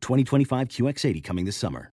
2025 QX80 coming this summer.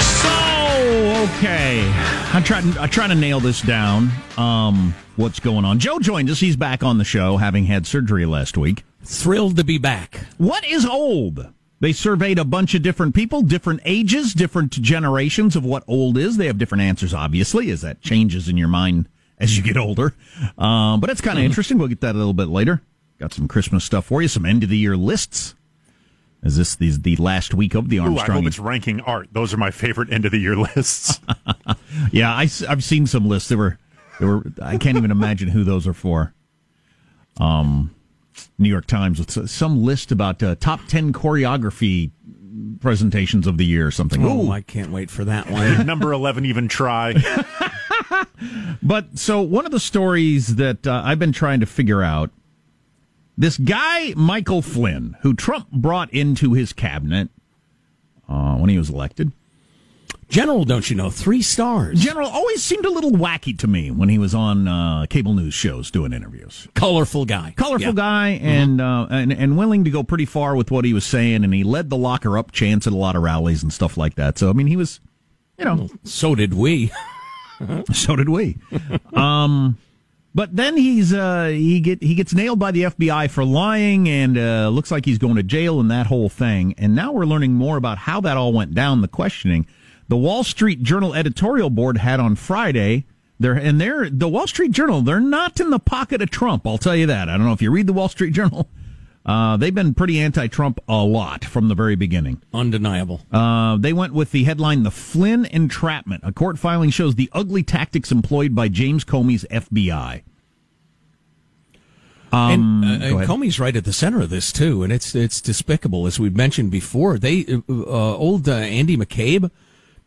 So okay, I'm trying. I'm trying to nail this down. Um, what's going on? Joe joined us. He's back on the show, having had surgery last week. Thrilled to be back. What is old? They surveyed a bunch of different people, different ages, different generations of what old is. They have different answers, obviously, as that changes in your mind as you get older. Um, but it's kind of Mm-hmm. interesting. We'll get that a little bit later. Got some Christmas stuff for you. Some end of the year lists. Is this the, the last week of the Armstrong? Ooh, I Armstrong? hope it's ranking art. Those are my favorite end of the year lists. Yeah, I, have seen some lists. They were, they were. I can't even imagine who those are for. Um, New York Times with some list about uh, top ten choreography presentations of the year or something. Oh, Ooh. I can't wait for that one. Number 11 even try. But so one of the stories that uh, I've been trying to figure out. This guy Michael Flynn, who Trump brought into his cabinet uh, when he was elected, General, don't you know? Three stars. General always seemed a little wacky to me when he was on uh, cable news shows doing interviews. Colorful guy. colorful Yeah. guy and, uh, and and willing to go pretty far with what he was saying and he led the locker up chance at a lot of rallies and stuff like that so i mean he was you know So did we. so did we um but then he's uh he get he gets nailed by the FBI for lying and uh looks like he's going to jail and that whole thing and now we're learning more about how that all went down the questioning the Wall Street Journal editorial board had on Friday they're and they're the Wall Street Journal they're not in the pocket of Trump I'll tell you that I don't know if you read the Wall Street Journal uh, they've been pretty anti-Trump a lot from the very beginning. Undeniable. Uh, they went with the headline "The Flynn Entrapment." A court filing shows the ugly tactics employed by James Comey's FBI. and uh, Um, go ahead. Comey's right at the center of this too, and it's it's despicable. As we've mentioned before, they uh, uh, old uh, Andy McCabe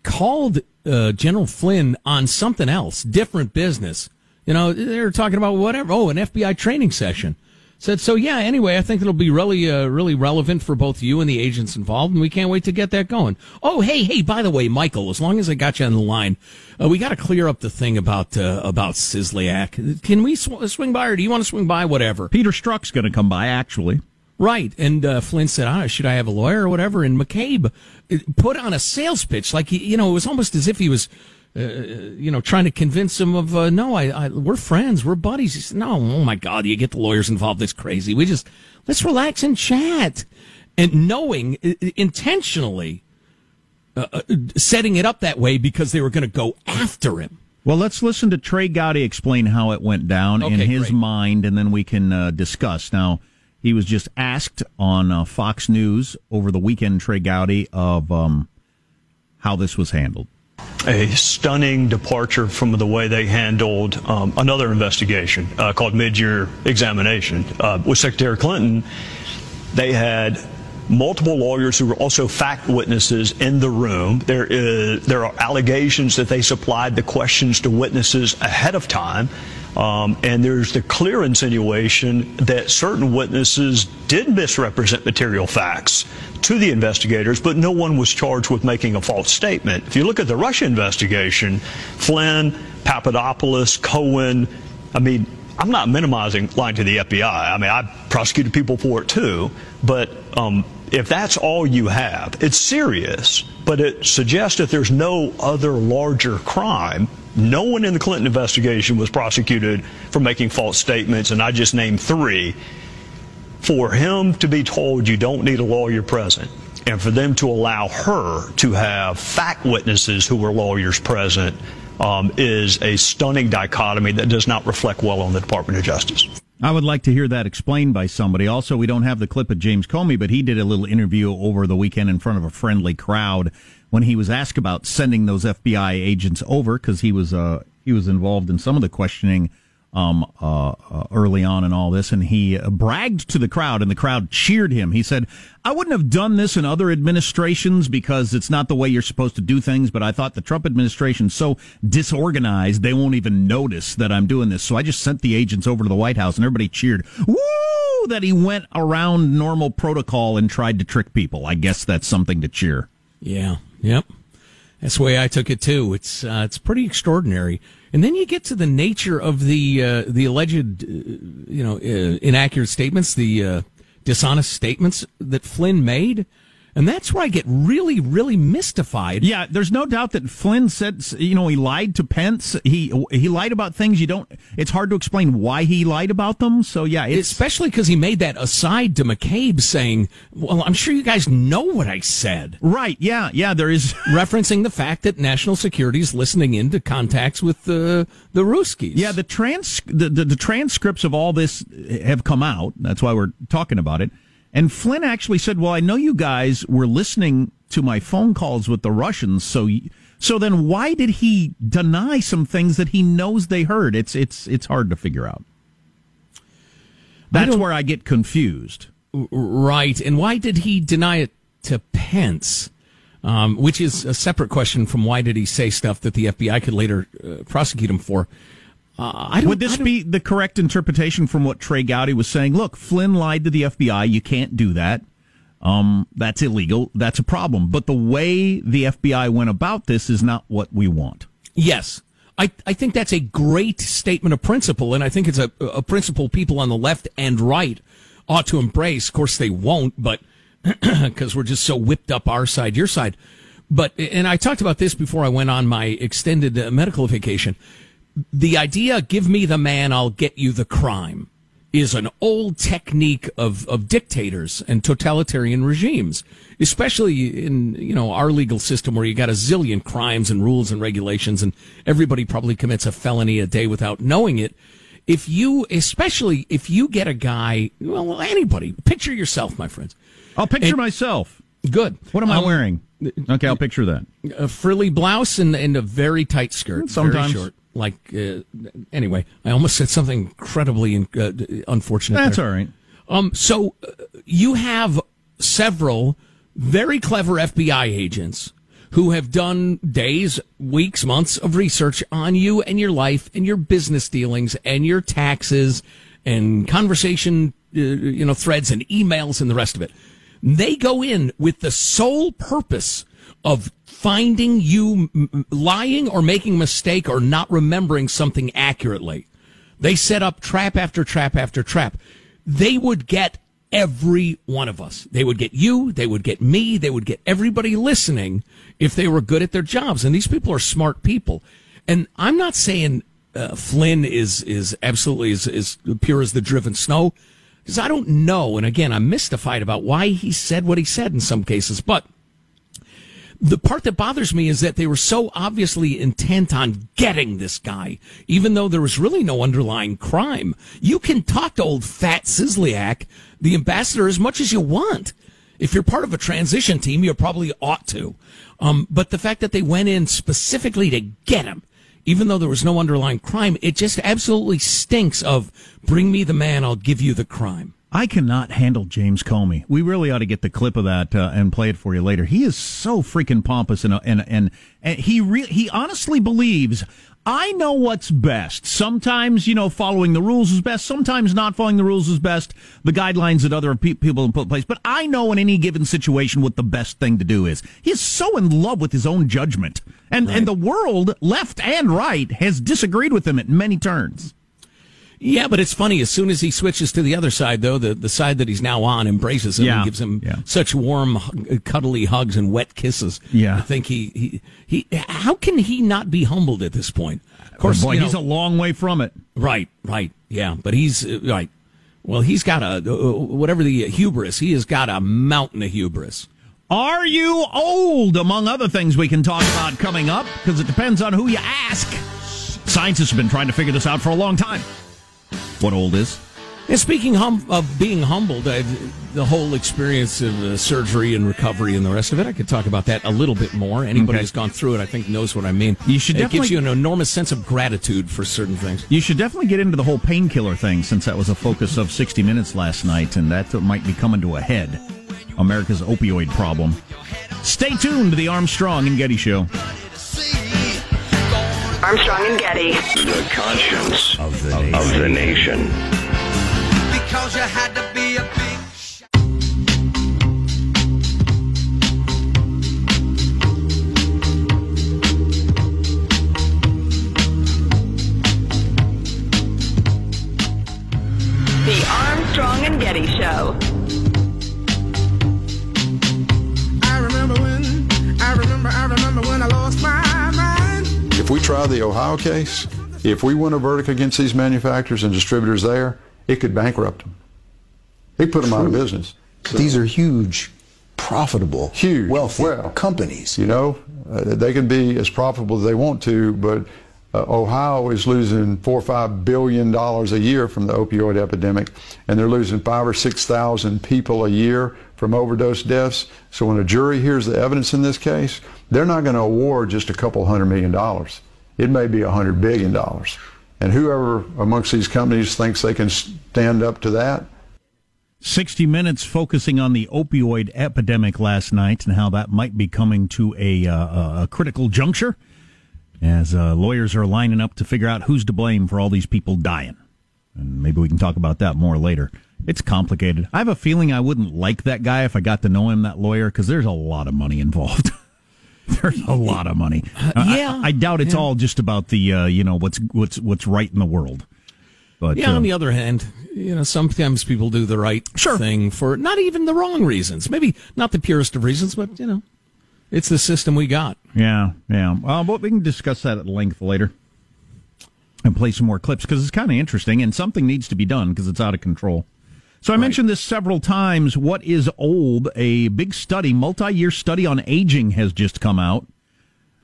called uh, General Flynn on something else, different business. You know, they were talking about whatever. Oh, an FBI training session. said, "So yeah, anyway, I think it'll be really, uh, really relevant for both you and the agents involved, and we can't wait to get that going." Oh, hey, hey, by the way, Michael, as long as I got you on the line, uh, we got to clear up the thing about uh, about Sislyak. Can we sw- swing by, or do you want to swing by? Whatever. Peter Strzok's going to come by, actually. Right. And uh, Flynn said, oh, should I have a lawyer or whatever? And McCabe uh, put on a sales pitch. Like, he, you know, it was almost as if he was, uh, you know, trying to convince him of, uh, no, I, I, we're friends. We're buddies. He said, no, oh my God, you get the lawyers involved. It's crazy. We just, let's relax and chat. And knowing uh, intentionally, uh, uh, setting it up that way because they were going to go after him. Well, let's listen to Trey Gowdy explain how it went down Okay, in his great. mind, and then we can uh, discuss. Now, he was just asked on uh, Fox News over the weekend, Trey Gowdy, of um, how this was handled. a stunning departure from the way they handled um, another investigation uh, called mid-year examination uh, with Secretary Clinton. They had multiple lawyers who were also fact witnesses in the room. There is there are allegations that they supplied the questions to witnesses ahead of time. Um, and there's the clear insinuation that certain witnesses did misrepresent material facts to the investigators, but no one was charged with making a false statement. If you look at the Russia investigation, Flynn, Papadopoulos, Cohen, I mean, I'm not minimizing lying to the FBI. I mean, I prosecuted people for it too, but um, if that's all you have, it's serious, but it suggests that there's no other larger crime. No one in the Clinton investigation was prosecuted for making false statements, and I just named three. For him to be told you don't need a lawyer present, and for them to allow her to have fact witnesses who were lawyers present, um, is a stunning dichotomy that does not reflect well on the Department of Justice. I would like to hear that explained by somebody. Also, we don't have the clip of James Comey, but he did a little interview over the weekend in front of a friendly crowd when he was asked about sending those FBI agents over because he was uh, he was involved in some of the questioning um, uh, uh, early on in all this, and he bragged to the crowd, and the crowd cheered him. He said, "I wouldn't have done this in other administrations because it's not the way you're supposed to do things, but I thought the Trump administration's so disorganized they won't even notice that I'm doing this. So I just sent the agents over to the White House, and everybody cheered, woo!" That he went around normal protocol and tried to trick people. I guess that's something to cheer. Yeah. Yep. That's the way I took it too. It's uh, it's pretty extraordinary. And then you get to the nature of the uh, the alleged, uh, you know, uh, inaccurate statements, the uh, dishonest statements that Flynn made, and that's where I get really, really mystified. Yeah, there's no doubt that Flynn said, you know, he lied to Pence. He he lied about things you don't. It's hard to explain why he lied about them. So yeah, it's Especially because he made that aside to McCabe saying, Well, I'm sure you guys know what I said. right. Yeah, yeah. There is. Referencing the fact that national security is listening into contacts with the, the Ruskies. Yeah, the trans the, the the transcripts of all this have come out. That's why we're talking about it. And Flynn actually said, "Well, I know you guys were listening to my phone calls with the Russians, so y- so then why did he deny some things that he knows they heard? It's it's it's hard to figure out. That's don't- where I get confused. Right. And why did he deny it to Pence? Um, which is a separate question from why did he say stuff that the FBI could later uh, prosecute him for. Uh, Would this be the correct interpretation from what Trey Gowdy was saying? Look, Flynn lied to the FBI. You can't do that. Um, that's illegal. That's a problem. But the way the FBI went about this is not what we want. Yes. I, I think that's a great statement of principle, and I think it's a, a principle people on the left and right ought to embrace. Of course, they won't, but because we're just so whipped up our side, your side. But, and I talked about this before I went on my extended uh, medical vacation. The idea, give me the man, I'll get you the crime, is an old technique of, of dictators and totalitarian regimes, especially in, you know, our legal system where you got a zillion crimes and rules and regulations and everybody probably commits a felony a day without knowing it. If you, especially if you get a guy, well, anybody, picture yourself, my friends. I'll picture And- myself. Good. What am I Um, wearing? Okay, I'll picture that. a frilly blouse and, and a very tight skirt. Sometimes. Very short. Like, uh, anyway, I almost said something incredibly uh, unfortunate. That's there. all right. Um, so uh, you have several very clever FBI agents who have done days, weeks, months of research on you and your life and your business dealings and your taxes and conversation uh, you know, threads and emails and the rest of it. They go in with the sole purpose of finding you lying or making a mistake or not remembering something accurately. They set up trap after trap after trap. They would get every one of us. They would get you, they would get me, they would get everybody listening if they were good at their jobs. And these people are smart people. And I'm not saying uh, Flynn is is absolutely as, as pure as the driven snow because I don't know. And again, I'm mystified about why he said what he said in some cases. But the part that bothers me is that they were so obviously intent on getting this guy, even though there was really no underlying crime. You can talk to old fat Sislyak, the ambassador, as much as you want. If you're part of a transition team, you probably ought to. Um, but the fact that they went in specifically to get him, even though there was no underlying crime, it just absolutely stinks of bring me the man, I'll give you the crime. I cannot handle James Comey. We really ought to get the clip of that uh, and play it for you later. He is so freaking pompous and and and, and he re- he honestly believes I know what's best. Sometimes, you know, following the rules is best. Sometimes not following the rules is best. The guidelines that other pe- people put in place. But I know in any given situation what the best thing to do is. He's so in love with his own judgment. And, right. and the world, left and right, has disagreed with him at many turns. Yeah, but it's funny. As soon as he switches to the other side, though, the, the side that he's now on embraces him yeah. and gives him yeah. such warm, cuddly hugs and wet kisses. Yeah. I think he, he, he, how can he not be humbled at this point? Of course, oh boy, he's know, a long way from it. Right, right. Yeah, but he's, uh, right. Well, he's got a, uh, whatever the hubris, he has got a mountain of hubris. Are you old? Among other things we can talk about coming up, because it depends on who you ask. Scientists have been trying to figure this out for a long time what old is. And speaking hum- of being humbled, uh, the whole experience of uh, surgery and recovery and the rest of it, I could talk about that a little bit more. Anybody okay. who's gone through it, I think, knows what I mean. You should it gives you an enormous sense of gratitude for certain things. You should definitely get into the whole painkiller thing, since that was a focus of 60 Minutes last night, and that might be coming to a head. America's opioid problem. Stay tuned to the Armstrong and Getty Show. Armstrong and Getty. The conscience of the, nation. Of the nation. Because you had to be a big The Armstrong and Getty Show. If we try the Ohio case, if we win a verdict against these manufacturers and distributors there, it could bankrupt them. It put them out of business. So, these are huge, profitable, huge, wealthy well, companies. You know, uh, they can be as profitable as they want to, but uh, Ohio is losing four or five billion dollars a year from the opioid epidemic, and they're losing five or six thousand people a year from overdose deaths. So when a jury hears the evidence in this case, they're not going to award just a couple hundred million dollars. It may be a hundred billion dollars. And whoever amongst these companies thinks they can stand up to that. 60 Minutes focusing on the opioid epidemic last night and how that might be coming to a, uh, a critical juncture as uh, lawyers are lining up to figure out who's to blame for all these people dying. And maybe we can talk about that more later. It's complicated. I have a feeling I wouldn't like that guy if I got to know him, that lawyer, because there's a lot of money involved. there's a lot of money. Uh, yeah, I, I, doubt it's yeah. all just about the uh, you know what's what's what's right in the world. But yeah, uh, on the other hand, you know sometimes people do the right sure. thing for not even the wrong reasons. Maybe not the purest of reasons, but you know, it's the system we got. Yeah, yeah. Well, but we can discuss that at length later and play some more clips because it's kind of interesting and something needs to be done because it's out of control. So I right. mentioned this several times. What is old? A big study, multi-year study on aging has just come out.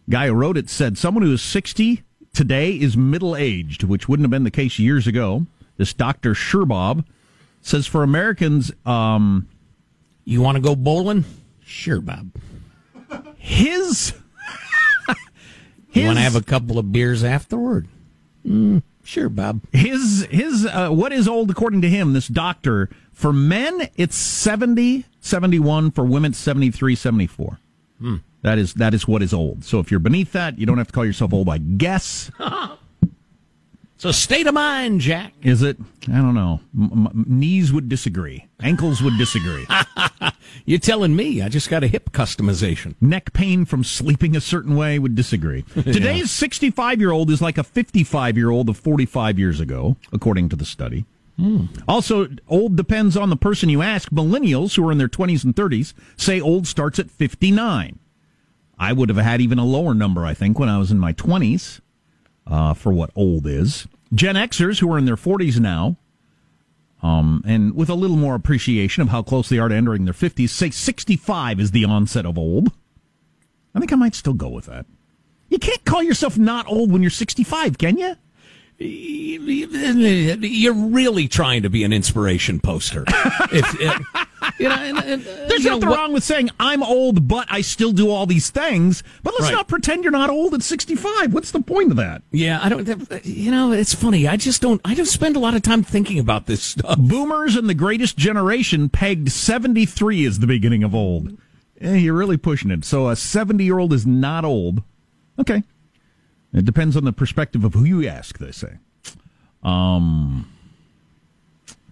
Guy who wrote it said someone who is 60 today is middle-aged, which wouldn't have been the case years ago. This Dr. Scherbov says for Americans, um, you want to go bowling? Sure, Bob. His, his you want to have a couple of beers afterward? Mm, sure, Bob. His his uh, what is old according to him? This doctor for men it's 70, 71 for women 73, 74. Hmm. That is that is what is old. So if you're beneath that, you don't have to call yourself old. I guess. It's a state of mind, Jack. Is it? I don't know. M- m- knees would disagree. Ankles would disagree. You're telling me I just got a hip customization. Neck pain from sleeping a certain way would disagree. Today's 65 year old is like a 55 year old of 45 years ago, according to the study. Hmm. Also, old depends on the person you ask. Millennials who are in their 20s and 30s say old starts at 59. I would have had even a lower number, I think, when I was in my 20s uh, for what old is. Gen Xers who are in their 40s now, um, and with a little more appreciation of how close they are to entering their 50s, say 65 is the onset of old. I think I might still go with that. You can't call yourself not old when you're 65, can you? You're really trying to be an inspiration poster. if, if, you know, and, and, uh, There's you know, nothing what- wrong with saying I'm old, but I still do all these things. But let's Right. not pretend you're not old at 65. What's the point of that? Yeah, I don't. You know, it's funny. I just don't. I don't spend a lot of time thinking about this stuff. Boomers and the greatest generation pegged 73 as the beginning of old. Eh, you're really pushing it. So a 70 year old is not old. Okay. It depends on the perspective of who you ask, they say. Um,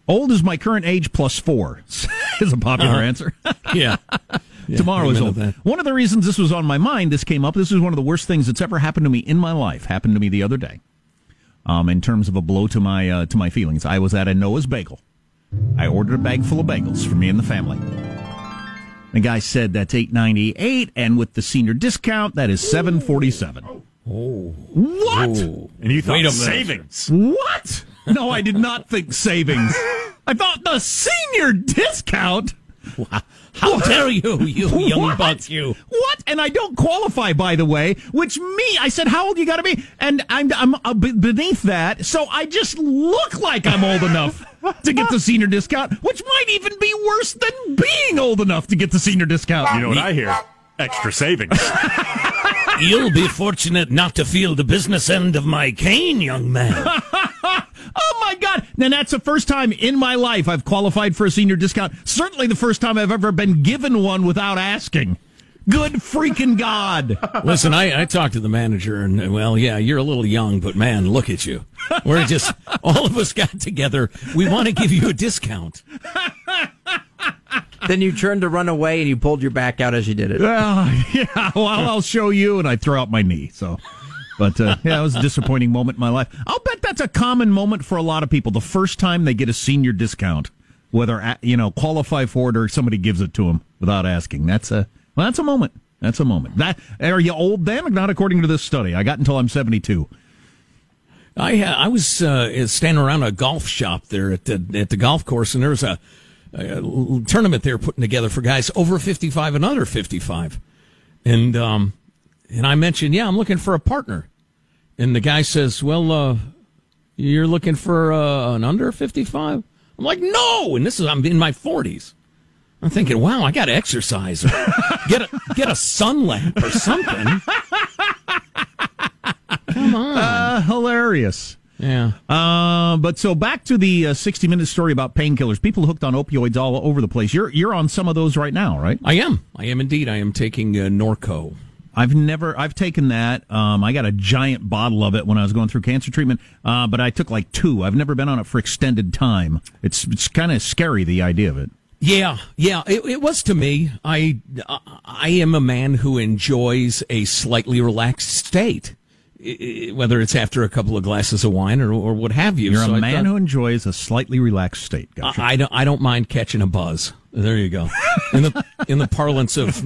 old is my current age plus four, is a popular Uh-huh. answer. Yeah. Yeah, Tomorrow is old. that. One of the reasons this was on my mind, this came up. This is one of the worst things that's ever happened to me in my life. Happened to me the other day. Um, in terms of a blow to my uh, to my feelings, I was at a Noah's Bagel. I ordered a bag full of bagels for me and the family. The guy said that's eight ninety eight, and with the senior discount, that is seven forty seven. Oh, what? And you thought Wait a minute. savings. What? No, I did not think savings. I thought the senior discount. How dare you, you young What? buck, you? What? And I don't qualify, by the way. Which me, I said, "How old you got to be?" And I'm I'm uh, be- beneath that, so I just look like I'm old enough to get the senior discount, which might even be worse than being old enough to get the senior discount. You know what I hear? Extra savings. You'll be fortunate not to feel the business end of my cane, young man. Oh my God! Now that's the first time in my life I've qualified for a senior discount. Certainly the first time I've ever been given one without asking. Good freaking God! Listen, I, I talked to the manager, and well, yeah, you're a little young, but man, look at you. We're just all of us got together. We want to give you a discount. then you turned to run away and you pulled your back out as you did it. Uh, yeah, well, I'll show you, and I throw out my knee. So, but uh, yeah, it was a disappointing moment in my life. I'll bet that's a common moment for a lot of people. The first time they get a senior discount, whether a- you know qualify for it or somebody gives it to them without asking. That's a well, that's a moment. That's a moment. That are you old then? Not according to this study. I got until I'm 72. I uh, I was uh, standing around a golf shop there at the at the golf course, and there was a, l- tournament they're putting together for guys over fifty five and under fifty five, and um, and I mentioned, yeah, I'm looking for a partner, and the guy says, well, uh, you're looking for uh, an under fifty five. I'm like, no, and this is I'm in my forties. I'm thinking, wow, I got to exercise or get a get a sun lamp or something. Come on. Uh, hilarious. Yeah. Uh, but so back to the uh, 60 minute story about painkillers. People hooked on opioids all over the place. You're you're on some of those right now, right? I am. I am indeed. I am taking uh, Norco. I've never, I've taken that. Um, I got a giant bottle of it when I was going through cancer treatment, uh, but I took like two. I've never been on it for extended time. It's it's kind of scary the idea of it. Yeah, yeah, it, it was to me. I I am a man who enjoys a slightly relaxed state, whether it's after a couple of glasses of wine or, or what have you. You're So a man thought- who enjoys a slightly relaxed state. Gotcha. I, I don't. I don't mind catching a buzz. There you go. In the in the parlance of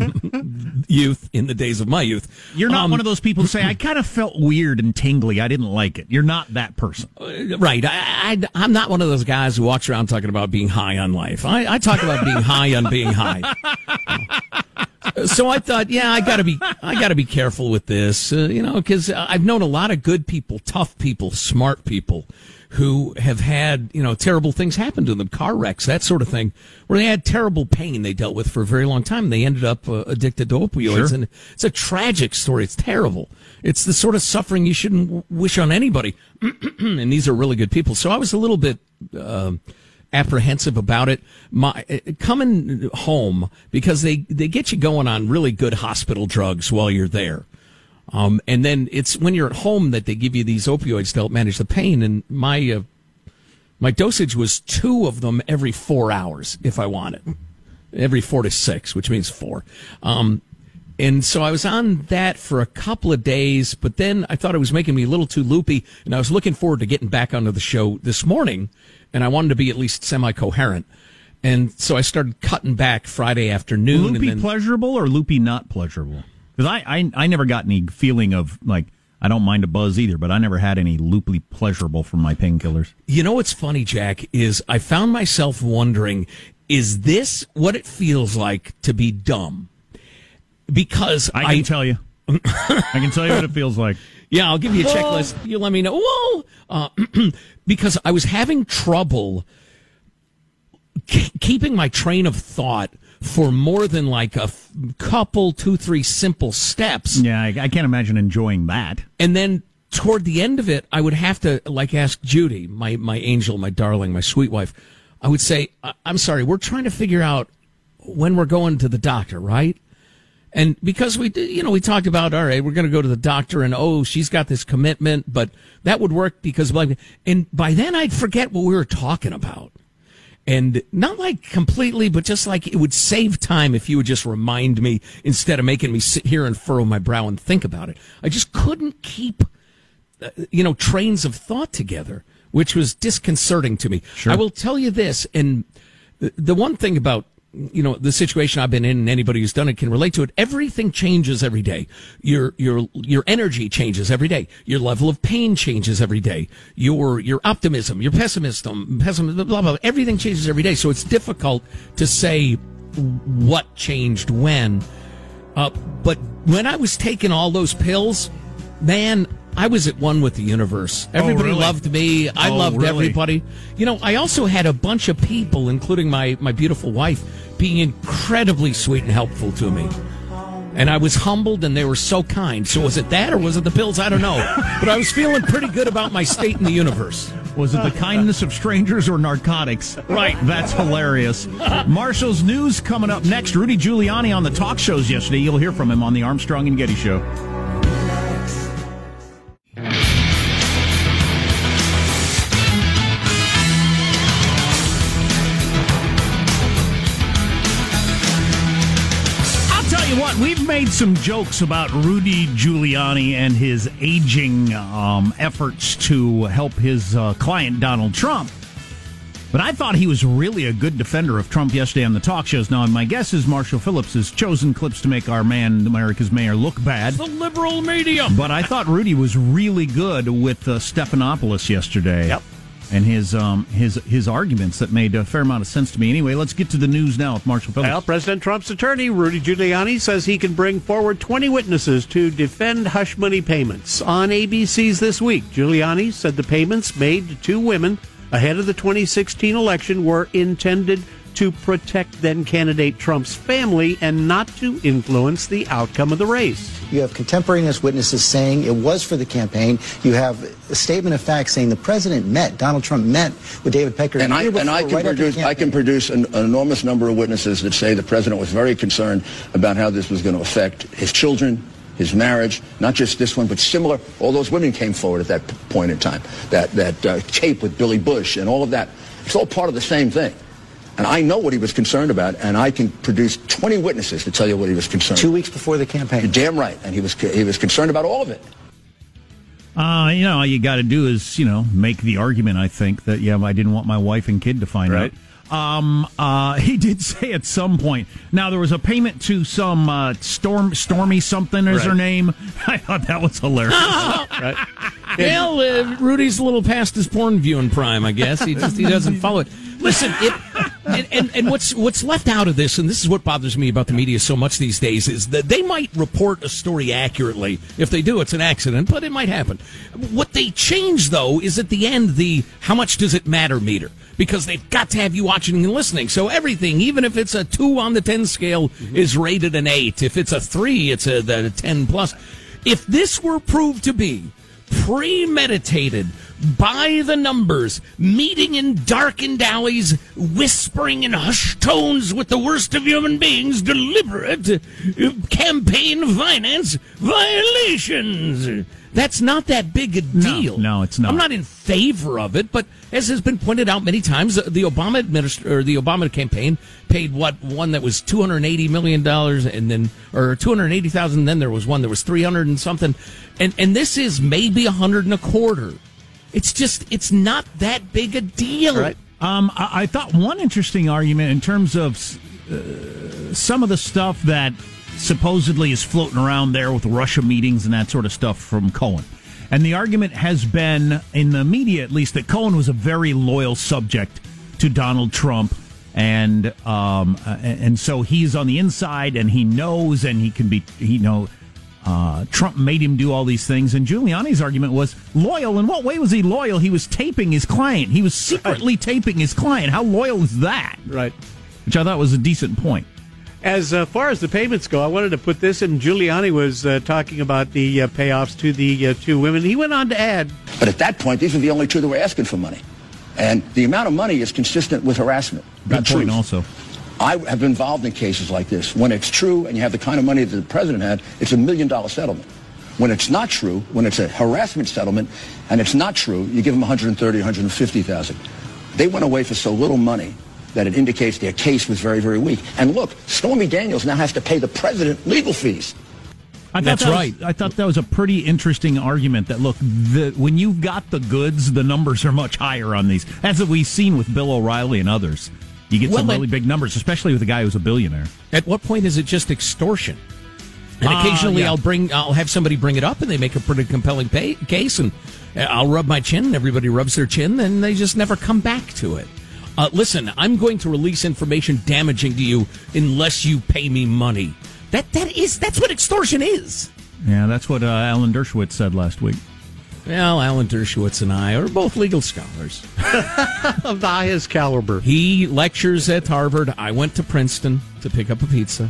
youth, in the days of my youth, You're not Um, one of those people who say, I kind of felt weird and tingly. I didn't like it. You're not that person. Right. I, I, am not one of those guys who walks around talking about being high on life. I, I talk about being high on being high. So I thought, yeah, I gotta be, I gotta be careful with this, uh, you know, because I've known a lot of good people, tough people, smart people, who have had, you know, terrible things happen to them, car wrecks, that sort of thing, where they had terrible pain they dealt with for a very long time. They ended up uh, addicted to opioids, Sure. and it's a tragic story. It's terrible. It's the sort of suffering you shouldn't w- wish on anybody. and these are really good people. So I was a little bit. Um, apprehensive about it. My uh, coming home because they they get you going on really good hospital drugs while you're there. Um, and then it's when you're at home that they give you these opioids to help manage the pain. And my uh, my dosage was two of them every four hours if I wanted, every four to six, which means four. Um, and so I was on that for a couple of days, but then I thought it was making me a little too loopy, and I was looking forward to getting back onto the show this morning, and I wanted to be at least semi coherent. And so I started cutting back Friday afternoon. Loopy and then, pleasurable or loopy not pleasurable? Because I, I I never got any feeling of like I don't mind a buzz either, but I never had any loopy pleasurable from my painkillers. You know what's funny, Jack, is I found myself wondering, is this what it feels like to be dumb? Because I can tell you. I can tell you what it feels like. Yeah, I'll give you a checklist. You let me know. Whoa! Uh, because I was having trouble keeping my train of thought for more than like a f- couple, two, three simple steps. Yeah, I, I can't imagine enjoying that. And then toward the end of it, I would have to like ask Judy, my my angel, my darling, my sweet wife. I would say, "I- "I'm sorry, we're trying to figure out when we're going to the doctor, right?" And because we did, you know, we talked about, all right, we're going to go to the doctor and, oh, she's got this commitment, but that would work because, like, and by then I'd forget what we were talking about. And not like completely, but just like it would save time if you would just remind me instead of making me sit here and furrow my brow and think about it. I just couldn't keep, uh, you know, trains of thought together, which was disconcerting to me. I will tell you this, and the- the one thing about you know the situation I've been in, and anybody who's done it can relate to it. Everything changes every day. Your your your energy changes every day. Your level of pain changes every day. Your your optimism, your pessimism, pessimism, blah blah. blah. Everything changes every day. So it's difficult to say what changed when. Uh, but when I was taking all those pills, man, I was at one with the universe. Oh, everybody really? loved me. I Oh, loved really? everybody. You know, I also had a bunch of people, including my, my beautiful wife, being incredibly sweet and helpful to me. And I was humbled and they were so kind. So was it that or was it the pills? I don't know. but I was feeling pretty good about my state in the universe. Was it the kindness of strangers or narcotics? Right. That's hilarious. Marshall's news coming up next. Rudy Giuliani on the talk shows yesterday. You'll hear from him on the Armstrong and Getty show. I'll tell you what, we've made some jokes about Rudy Giuliani and his aging um, efforts to help his uh, client Donald Trump. But I thought he was really a good defender of Trump yesterday on the talk shows. Now, my guess is Marshall Phillips has chosen clips to make our man, America's mayor, look bad. The liberal media. But I thought Rudy was really good with uh, Stephanopoulos yesterday. Yep. And his um his his arguments that made a fair amount of sense to me. Anyway, let's get to the news now with Marshall Phillips. Well, President Trump's attorney, Rudy Giuliani, says he can bring forward 20 witnesses to defend hush money payments. On ABC's This Week, Giuliani said the payments made to two women ahead of the 2016 election were intended to protect then candidate Trump's family and not to influence the outcome of the race. You have contemporaneous witnesses saying it was for the campaign. You have a statement of fact saying the president met, Donald Trump met with David Pecker. And I, and I can right produce I can produce an, an enormous number of witnesses that say the president was very concerned about how this was going to affect his children, his marriage, not just this one, but similar. All those women came forward at that point in time. That that uh, tape with Billy Bush and all of that. It's all part of the same thing. And I know what he was concerned about, and I can produce 20 witnesses to tell you what he was concerned. Two weeks before the campaign. You're damn right, and he was he was concerned about all of it. Uh, you know, all you got to do is, you know, make the argument, I think, that, yeah, I didn't want my wife and kid to find Right. out. Um, uh, he did say at some point. Now there was a payment to some uh, Storm Stormy something is her name. I thought that was hilarious. Right? Well, uh, Rudy's a little past his porn viewing prime, I guess. He just he doesn't follow it. Listen, it, and, and and what's what's left out of this, and this is what bothers me about the media so much these days, is that they might report a story accurately. If they do, it's an accident, but it might happen. What they change though is at the end the how much does it matter meter because they've got to have you watching and listening. So everything, even if it's a two on the ten scale, mm-hmm. is rated an eight. If it's a three, it's a, the ten plus. If this were proved to be premeditated, by the numbers, meeting in darkened alleys, whispering in hushed tones with the worst of human beings, deliberate campaign finance violations. That's not that big a deal. no, it's not. I'm not in favor of it, but as has been pointed out many times, the Obama administr- or the Obama campaign paid what one that was 280 million dollars, and then or 280 thousand. Then there was one that was 300 and something, and and this is maybe a hundred and a quarter. It's just it's not that big a deal. Um, I, I thought one interesting argument in terms of uh, some of the stuff that supposedly is floating around there with Russia meetings and that sort of stuff from Cohen. And the argument has been, in the media at least, that Cohen was a very loyal subject to Donald Trump. And um, and so he's on the inside, and he knows, and he can be, you know, uh, Trump made him do all these things. And Giuliani's argument was loyal. In what way was he loyal? He was taping his client. He was secretly taping his client. How loyal is that? Right. Which I thought was a decent point. As uh, far as the payments go, I wanted to put this in. Giuliani was uh, talking about the uh, payoffs to the uh, two women. He went on to add, But at that point, these are the only two that were asking for money. And the amount of money is consistent with harassment. not Good point, truth. also. I have been involved in cases like this. When it's true and you have the kind of money that the president had, it's a million dollar settlement. When it's not true, when it's a harassment settlement and it's not true, you give them 130, 150,000. They went away for so little money that it indicates their case was very, very weak. And look, Stormy Daniels now has to pay the president legal fees. I That's that was- right. I thought that was a pretty interesting argument. That look, the, when you've got the goods, the numbers are much higher on these, as we've seen with Bill O'Reilly and others. You get some really big numbers, especially with a guy who's a billionaire. At what point is it just extortion? And Ah, occasionally, yeah. I'll bring, I'll have somebody bring it up, and they make a pretty compelling pay, case, and uh, I'll rub my chin, and everybody rubs their chin, and they just never come back to it. Uh, listen, I'm going to release information damaging to you unless you pay me money. That that is that's what extortion is. Yeah, that's what uh, Alan Dershowitz said last week. Well, Alan Dershowitz and I are both legal scholars. of the highest caliber. He lectures at Harvard. I went to Princeton to pick up a pizza.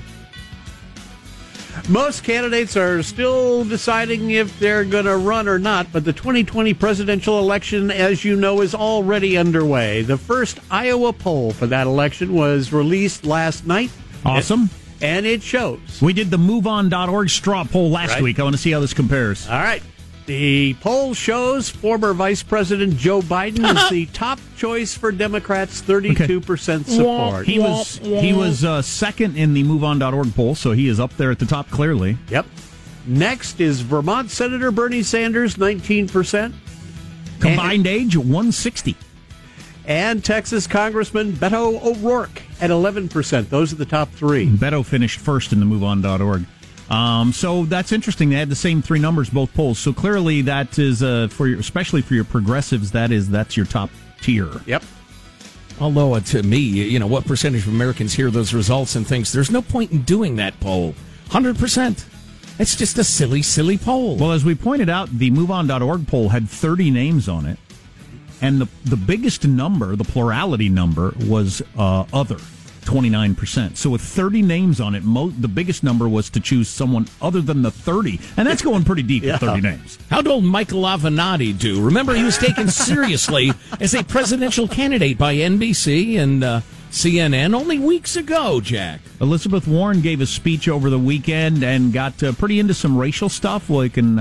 Most candidates are still deciding if they're going to run or not, but the 2020 presidential election, as you know, is already underway. The first Iowa poll for that election was released last night. Awesome. And it shows. We did the MoveOn.org straw poll last Right. week. I want to see how this compares. All right. The poll shows former Vice President Joe Biden is the top choice for Democrats, 32% support. He was he was uh, second in the MoveOn.org poll, so he is up there at the top clearly. Yep. Next is Vermont Senator Bernie Sanders, 19%. Combined age 160. And Texas Congressman Beto O'Rourke at 11%. Those are the top three. Beto finished first in the MoveOn.org. Um, so that's interesting. They had the same three numbers both polls. So clearly that is uh, for your, especially for your progressives. That is that's your top tier. Yep. Although uh, to me, you know, what percentage of Americans hear those results and thinks there's no point in doing that poll? Hundred percent. It's just a silly, silly poll. Well, as we pointed out, the MoveOn.org poll had 30 names on it, and the the biggest number, the plurality number, was uh, other. 29%. So with 30 names on it, mo- the biggest number was to choose someone other than the 30. And that's going pretty deep with 30 names. How'd old Michael Avenatti do? Remember, he was taken seriously as a presidential candidate by NBC and uh, CNN only weeks ago, Jack. Elizabeth Warren gave a speech over the weekend and got uh, pretty into some racial stuff. Well, I can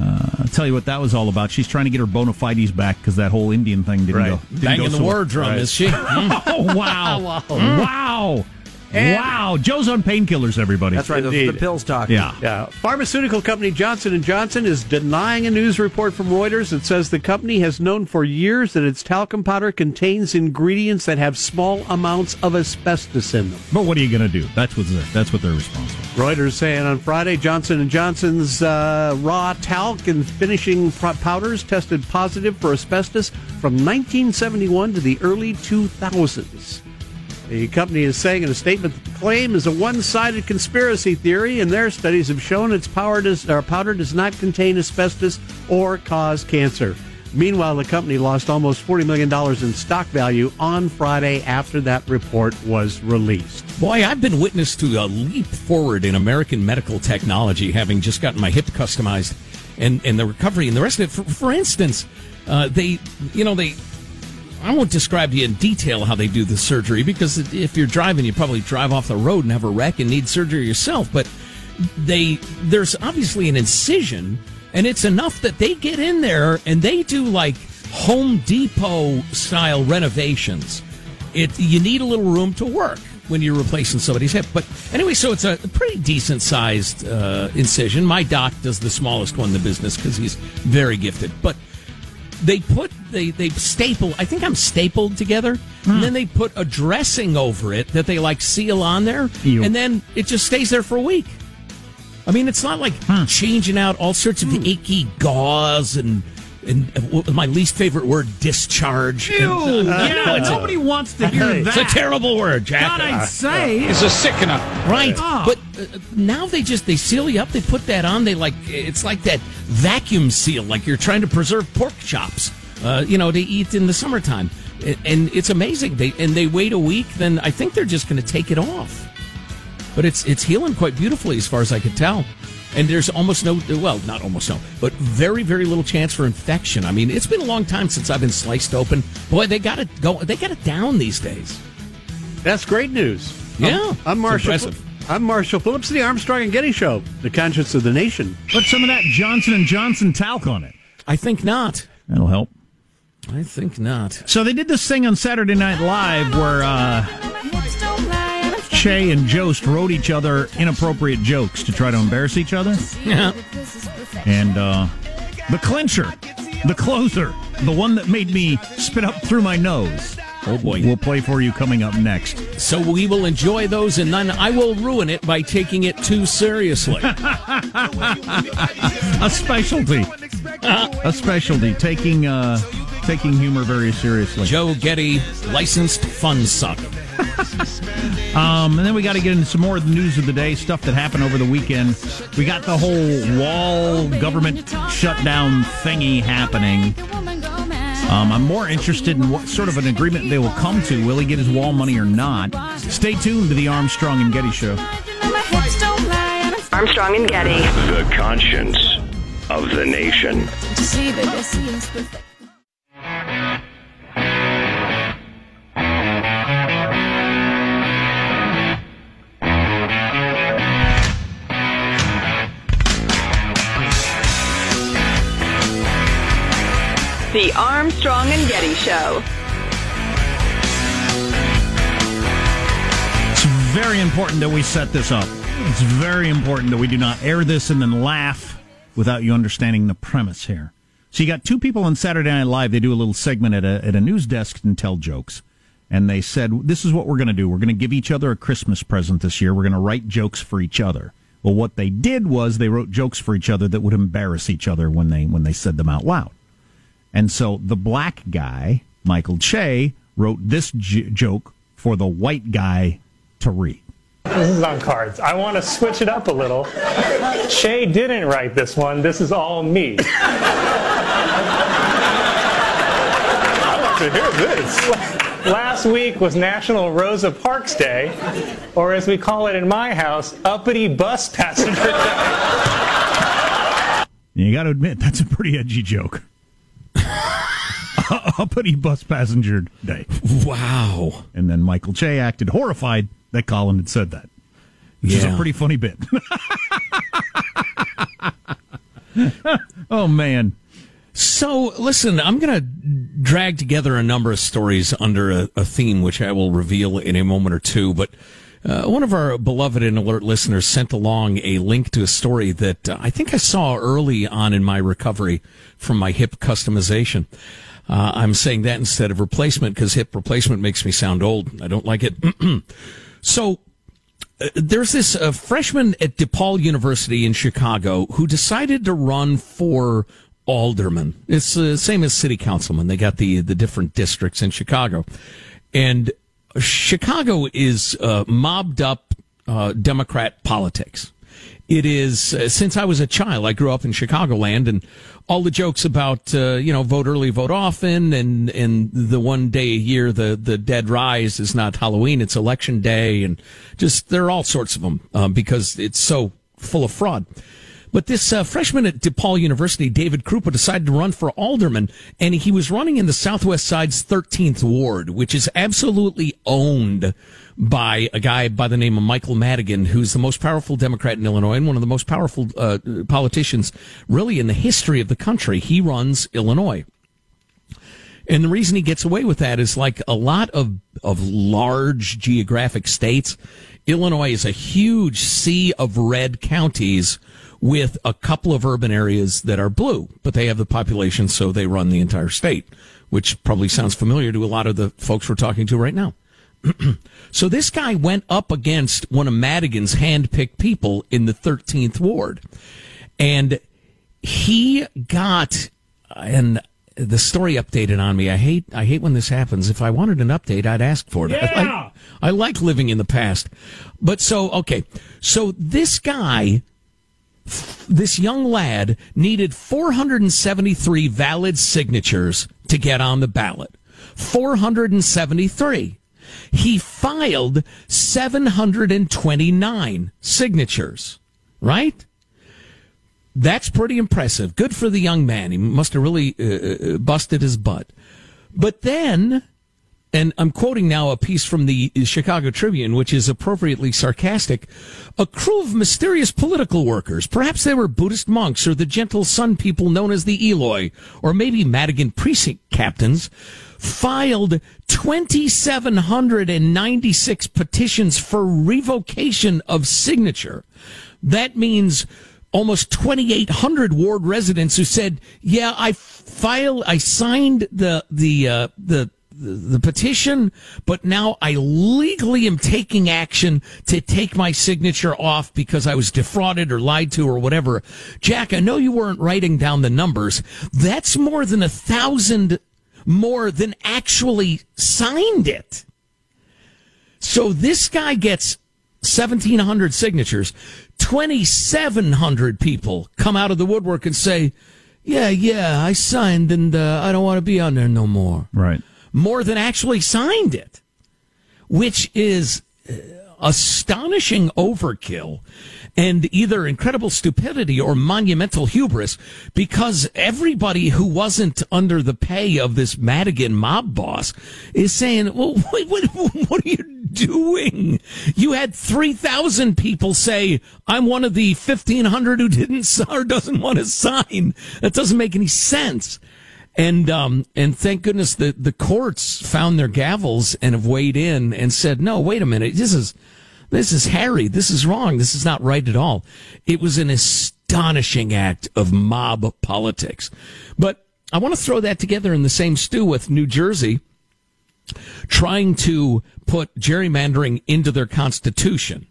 uh, uh, tell you what that was all about. She's trying to get her bona fides back because that whole Indian thing didn't Right. go. Didn't Banging go the war well. drum, is she? oh, wow. Wow. Wow. And- wow. Joe's on painkillers, everybody. That's right. The, the pills talk. Yeah. Yeah. Pharmaceutical company Johnson & Johnson is denying a news report from Reuters that says the company has known for years that its talcum powder contains ingredients that have small amounts of asbestos in them. But what are you going to do? That's what that's what they're responsible. Reuters saying on Friday Johnson & Johnson's uh, raw talc and finishing powders tested positive for asbestos from 1971 to the early 2000s. The company is saying in a statement that the claim is a one-sided conspiracy theory, and their studies have shown its does, powder does not contain asbestos or cause cancer. Meanwhile, the company lost almost $40 million in stock value on Friday after that report was released. Boy, I've been witness to a leap forward in American medical technology, having just gotten my hip customized. and and the recovery and the rest of it. For, for instance, uh, they you know they I won't describe to you in detail how they do the surgery because if you're driving, you probably drive off the road and have a wreck and need surgery yourself. But they there's obviously an incision, and it's enough that they get in there and they do like Home Depot style renovations. It you need a little room to work when you're replacing somebody's hip. But anyway, so it's a pretty decent sized uh, incision. My doc does the smallest one in the business because he's very gifted, but they put they they staple i think i'm stapled together and then they put a dressing over it that they like seal on there Ew. and then it just stays there for a week i mean it's not like changing out all sorts of icky gauze and and uh, my least favorite word discharge. Ew, And, uh, yeah, it's a- nobody wants to hear that. it's that. a terrible word jack. God, I'd say. it's a sickener. Right. Ah. but uh, now they just they seal you up they put that on they like it's like that vacuum seal like you're trying to preserve pork chops uh, you know to eat in the summertime. And, and it's amazing. They and they wait a week then i think they're just going to take it off but it's it's healing quite beautifully as far as i could tell and there's almost no well not almost no but very very little chance for infection i mean it's been a long time since i've been sliced open boy they got it go they got it down these days That's great news. Yeah, I'm, I'm Marshall. I'm Marshall Phillips, the Armstrong and Getty Show, the conscience of the nation. Put some of that Johnson and Johnson talc on it. i think not That'll help. i think not So they did this thing on Saturday Night Live where uh, Che and Jost wrote each other inappropriate jokes to try to embarrass each other. Yeah. And uh, the clincher, the closer, the one that made me spit up through my nose. Oh boy. We'll play for you coming up next. So we will enjoy those, and then I will ruin it by taking it too seriously. A specialty. A specialty. Taking uh, taking humor very seriously. Joe Getty, licensed fun suck. Um, and then we got to get into some more of the news of the day, stuff that happened over the weekend. We got the whole wall government shutdown thingy happening. Um, I'm more interested in what sort of an agreement they will come to. Will he get his wall money or not? Stay tuned to the Armstrong and Getty Show. Armstrong and Getty. The conscience of the nation. The Armstrong and Getty Show. It's very important that we set this up. It's very important that we do not air this and then laugh without you understanding the premise here. So you got two people on Saturday Night Live. They do a little segment at a, at a news desk and tell jokes. And they said, this is what we're going to do. We're going to give each other a Christmas present this year. We're going to write jokes for each other. Well, what they did was they wrote jokes for each other that would embarrass each other when they, when they said them out loud. And so the black guy, Michael Che, wrote this j- joke for the white guy to read. This is on cards. I want to switch it up a little. Che didn't write this one. This is all me. I want to hear this. Last week was National Rosa Parks Day, or as we call it in my house, uppity bus passenger day. You got to admit, that's a pretty edgy joke. Uppity bus passenger day. Wow. And then Michael Che acted horrified that Colin had said that, which is a pretty funny bit. oh, man. So, listen, I'm going to drag together a number of stories under a, a theme, which I will reveal in a moment or two. But uh, one of our beloved and alert listeners sent along a link to a story that uh, I think I saw early on in my recovery from my hip customization. Uh, I'm saying that instead of replacement because hip replacement makes me sound old. I don't like it. so, uh, there's this uh, freshman at DePaul University in Chicago who decided to run for alderman. It's the same as city councilman. They got the the different districts in Chicago, and Chicago is uh, mobbed up uh, Democrat politics. It is uh, since I was a child. I grew up in Chicagoland, and all the jokes about uh, you know vote early, vote often, and and the one day a year the the dead rise is not Halloween, it's election day, and just there are all sorts of them um, because it's so full of fraud. But this uh, freshman at DePaul University, David Krupa, decided to run for alderman, and he was running in the Southwest Side's 13th ward, which is absolutely owned by a guy by the name of Michael Madigan, who's the most powerful Democrat in Illinois and one of the most powerful uh, politicians, really, in the history of the country. He runs Illinois. And the reason he gets away with that is like a lot of, of large geographic states, Illinois is a huge sea of red counties with a couple of urban areas that are blue, but they have the population, so they run the entire state, which probably sounds familiar to a lot of the folks we're talking to right now. so this guy went up against one of Madigan's hand-picked people in the 13th ward, and he got and the story updated on me. I hate I hate when this happens. If I wanted an update, I'd ask for it. Yeah. I, like, I like living in the past. But so okay, so this guy this young lad needed 473 valid signatures to get on the ballot. 473. He filed 729 signatures, right? That's pretty impressive. Good for the young man. He must have really uh, uh busted his butt. But then and I'm quoting now a piece from the Chicago Tribune, which is appropriately sarcastic. A crew of mysterious political workers, perhaps they were Buddhist monks or the gentle sun people known as the Eloi, or maybe Madigan precinct captains, filed 2,796 petitions for revocation of signature. That means almost 2,800 ward residents who said, "Yeah, I filed, I signed the the uh, the the petition, but now I legally am taking action to take my signature off because I was defrauded or lied to or whatever. Jack, I know you weren't writing down the numbers. That's more than a thousand more than actually signed it. So this guy gets 1700 signatures. 2700 people come out of the woodwork and say, yeah, yeah, I signed and uh, I don't want to be on there no more. Right more than actually signed it, which is uh, astonishing overkill and either incredible stupidity or monumental hubris because everybody who wasn't under the pay of this Madigan mob boss is saying, well, wait, what, what are you doing? You had 3,000 people say, I'm one of the 1,500 who didn't or doesn't want to sign. That doesn't make any sense. And um, and thank goodness the the courts found their gavels and have weighed in and said, no, wait a minute, this is this is Harry, this is wrong, this is not right at all. It was an astonishing act of mob politics. But I want to throw that together in the same stew with New Jersey trying to put gerrymandering into their constitution.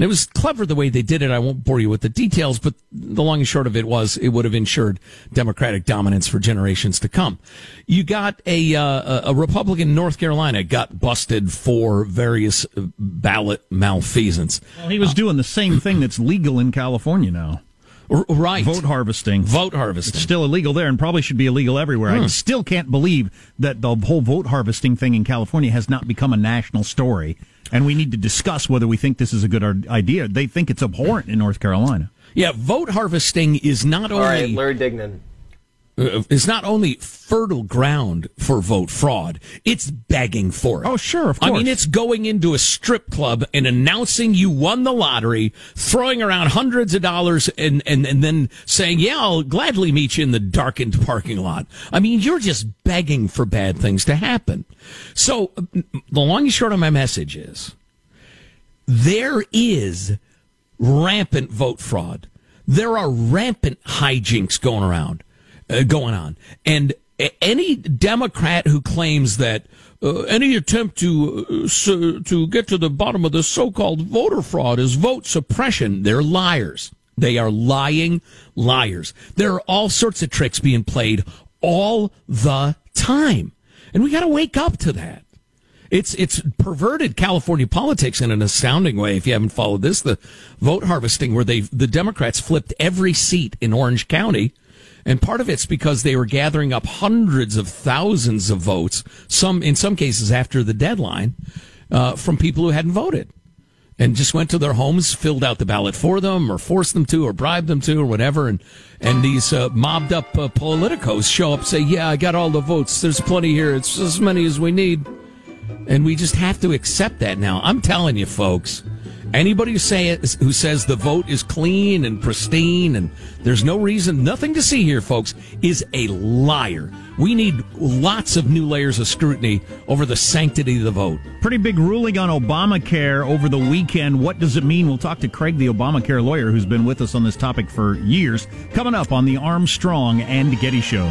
And it was clever the way they did it. I won't bore you with the details, but the long and short of it was it would have ensured Democratic dominance for generations to come. You got a uh, a Republican in North Carolina got busted for various ballot malfeasance. Well, he was uh, doing the same thing that's legal in California now. Right. Vote harvesting. Vote harvesting. It's still illegal there and probably should be illegal everywhere. Hmm. I still can't believe that the whole vote harvesting thing in California has not become a national story and we need to discuss whether we think this is a good idea. They think it's abhorrent in North Carolina. Yeah, vote harvesting is not only. All right, Larry Dignan. Uh, is not only fertile ground for vote fraud, it's begging for it. Oh, sure, of course. I mean, it's going into a strip club and announcing you won the lottery, throwing around hundreds of dollars, and, and, and then saying, yeah, I'll gladly meet you in the darkened parking lot. I mean, you're just begging for bad things to happen. So, uh, the long and short of my message is there is rampant vote fraud. There are rampant hijinks going around uh, going on. And any Democrat who claims that uh, any attempt to uh, to get to the bottom of the so-called voter fraud is vote suppression, they're liars. They are lying liars. There are all sorts of tricks being played all the time. And we got to wake up to that. It's it's perverted California politics in an astounding way. If you haven't followed this, the vote harvesting where they the Democrats flipped every seat in Orange County and part of it's because they were gathering up hundreds of thousands of votes, some in some cases after the deadline, uh, from people who hadn't voted. and just went to their homes, filled out the ballot for them, or forced them to, or bribed them to, or whatever. And and these uh, mobbed up uh, politicos show up, say, "Yeah, I got all the votes. There's plenty here. It's as many as we need." And we just have to accept that now. I'm telling you, folks. Anybody who say who says the vote is clean and pristine and there's no reason, nothing to see here, folks, is a liar. We need lots of new layers of scrutiny over the sanctity of the vote. Pretty big ruling on Obamacare over the weekend. What does it mean? We'll talk to Craig, the Obamacare lawyer, who's been with us on this topic for years. Coming up on the Armstrong and Getty Show.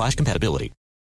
slash compatibility.